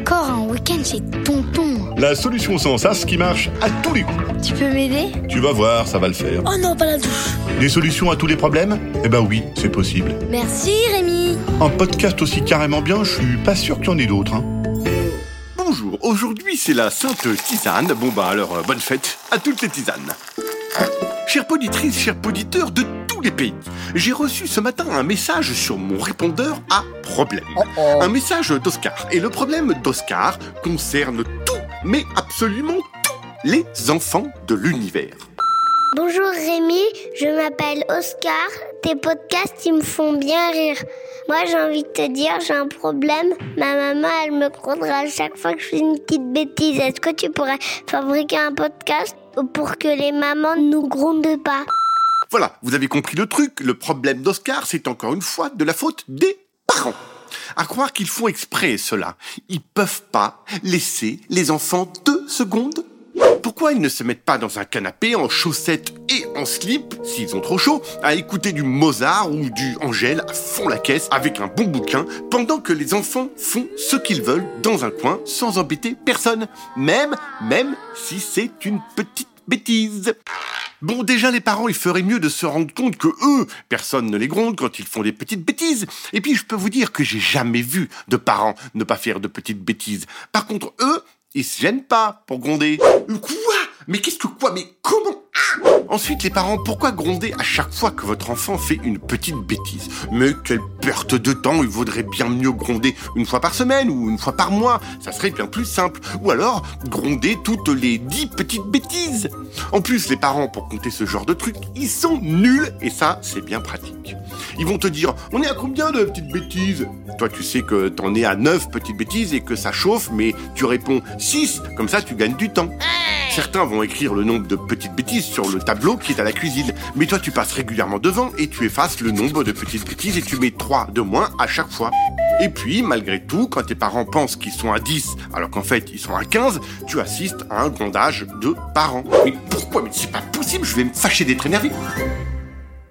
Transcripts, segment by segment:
Encore un week-end chez Tonton. La solution sans sas qui marche à tous les coups. Tu peux m'aider? Tu vas voir, ça va le faire. Oh non, pas la douche. Des solutions à tous les problèmes? Eh ben oui, c'est possible. Merci Rémi. Un podcast aussi carrément bien, je suis pas sûr qu'il y en ait d'autres. Hein. Bonjour, aujourd'hui c'est la Sainte Tisane. Bon bah alors, euh, bonne fête à toutes les tisanes. Chères poditrices, chers poditeurs de tous les pays, j'ai reçu ce matin un message sur mon répondeur à problème. Un message d'Oscar. Et le problème d'Oscar concerne tout, mais absolument tous les enfants de l'univers. Bonjour Rémi, je m'appelle Oscar. Tes podcasts, ils me font bien rire. Moi, j'ai envie de te dire, j'ai un problème. Ma maman, elle me grondera à chaque fois que je fais une petite bêtise. Est-ce que tu pourrais fabriquer un podcast pour que les mamans ne nous grondent pas? Voilà, vous avez compris le truc. Le problème d'Oscar, c'est encore une fois de la faute des parents. À croire qu'ils font exprès cela. Ils peuvent pas laisser les enfants deux secondes pourquoi ils ne se mettent pas dans un canapé en chaussettes et en slip, s'ils ont trop chaud, à écouter du Mozart ou du Angèle à fond la caisse avec un bon bouquin, pendant que les enfants font ce qu'ils veulent dans un coin sans embêter personne, même, même si c'est une petite bêtise. Bon, déjà, les parents, ils feraient mieux de se rendre compte que eux, personne ne les gronde quand ils font des petites bêtises. Et puis, je peux vous dire que j'ai jamais vu de parents ne pas faire de petites bêtises. Par contre, eux, ils se gênent pas pour gronder. Mais qu'est-ce que quoi Mais comment Ah Ensuite, les parents, pourquoi gronder à chaque fois que votre enfant fait une petite bêtise? Mais quelle perte de temps Il vaudrait bien mieux gronder une fois par semaine ou une fois par mois. Ça serait bien plus simple. Ou alors, gronder toutes les dix petites bêtises. En plus, les parents, pour compter ce genre de trucs, ils sont nuls. Et ça, c'est bien pratique. Ils vont te dire, on est à combien de petites bêtises? Toi, tu sais que t'en es à neuf petites bêtises et que ça chauffe, mais tu réponds 6. Comme ça, tu gagnes du temps. Certains vont écrire le nombre de petites bêtises sur le tableau qui est à la cuisine. Mais toi, tu passes régulièrement devant et tu effaces le nombre de petites bêtises et tu mets 3 de moins à chaque fois. Et puis, malgré tout, quand tes parents pensent qu'ils sont à 10, alors qu'en fait ils sont à 15, tu assistes à un grondage de parents. Mais pourquoi? Mais c'est pas possible, je vais me fâcher d'être énervé.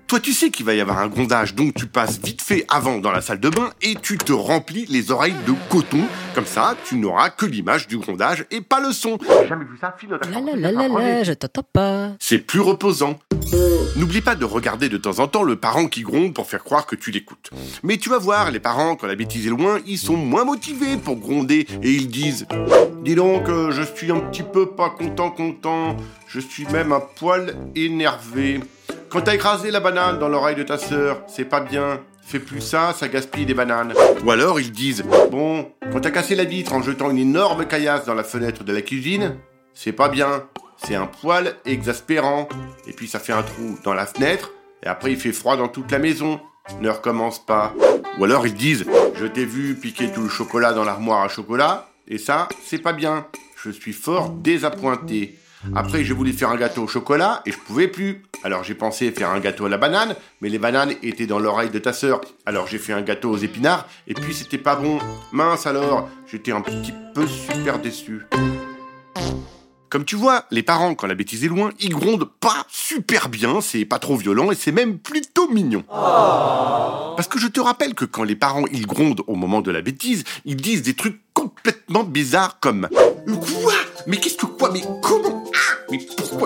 Toi, tu sais qu'il va y avoir un grondage, donc tu passes vite fait avant dans la salle de bain et tu te remplis les oreilles de coton. Comme ça, tu n'auras que l'image du grondage et pas le son. J'ai jamais vu ça, fille, La la la la la, je t'entends pas. C'est plus reposant. N'oublie pas de regarder de temps en temps le parent qui gronde pour faire croire que tu l'écoutes. Mais tu vas voir, les parents, quand la bêtise est loin, ils sont moins motivés pour gronder et ils disent Dis donc, euh, je suis un petit peu pas content, content. Je suis même un poil énervé. Quand t'as écrasé la banane dans l'oreille de ta sœur, c'est pas bien. Fais plus ça, ça gaspille des bananes. Ou alors ils disent Bon, quand t'as cassé la vitre en jetant une énorme caillasse dans la fenêtre de la cuisine, c'est pas bien. C'est un poil exaspérant. Et puis ça fait un trou dans la fenêtre, et après il fait froid dans toute la maison. Ne recommence pas. Ou alors ils disent Je t'ai vu piquer tout le chocolat dans l'armoire à chocolat, et ça, c'est pas bien. Je suis fort désappointé. Après, j'ai voulu faire un gâteau au chocolat et je pouvais plus. Alors j'ai pensé faire un gâteau à la banane, mais les bananes étaient dans l'oreille de ta sœur. Alors j'ai fait un gâteau aux épinards et puis c'était pas bon. Mince alors, j'étais un petit peu super déçu. Comme tu vois, les parents, quand la bêtise est loin, ils grondent pas super bien, c'est pas trop violent et c'est même plutôt mignon. Parce que je te rappelle que quand les parents ils grondent au moment de la bêtise, ils disent des trucs complètement bizarres comme Quoi? Mais qu'est-ce que quoi? Mais Ah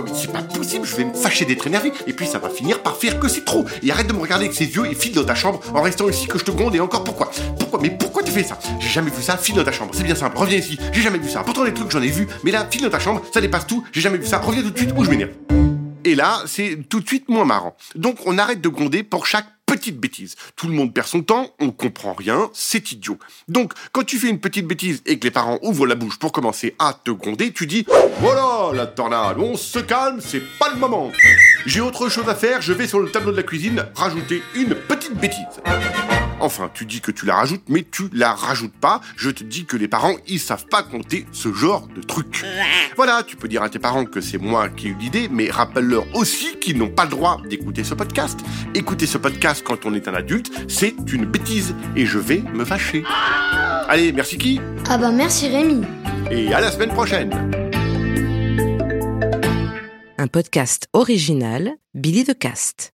Mais c'est pas possible, je vais me fâcher d'être énervé et puis ça va finir par faire que c'est trop. Et arrête de me regarder avec ces yeux et file dans ta chambre en restant ici que je te gronde et encore pourquoi? Pourquoi? Mais pourquoi tu fais ça? J'ai jamais vu ça, file dans ta chambre, c'est bien simple, reviens ici, j'ai jamais vu ça. Pourtant les trucs j'en ai vu, mais là, file dans ta chambre, ça dépasse tout, j'ai jamais vu ça, reviens tout de suite ou je m'énerve. Et là, c'est tout de suite moins marrant. Donc on arrête de gronder pour chaque petite bêtise. Tout le monde perd son temps, on comprend rien, c'est idiot. Donc, quand tu fais une petite bêtise et que les parents ouvrent la bouche pour commencer à te gronder, tu dis Voilà la tornade, on se calme, c'est pas le moment. J'ai autre chose à faire, je vais sur le tableau de la cuisine rajouter une petite bêtise. Enfin, tu dis que tu la rajoutes, mais tu la rajoutes pas. Je te dis que les parents, ils savent pas compter ce genre de truc. Voilà, tu peux dire à tes parents que c'est moi qui ai eu l'idée, mais rappelle-leur aussi qu'ils n'ont pas le droit d'écouter ce podcast. Écouter ce podcast quand on est un adulte, c'est une bêtise, et je vais me fâcher. Allez, merci qui Ah bah merci Rémi. Et à la semaine prochaine Un podcast original, Billy de Cast.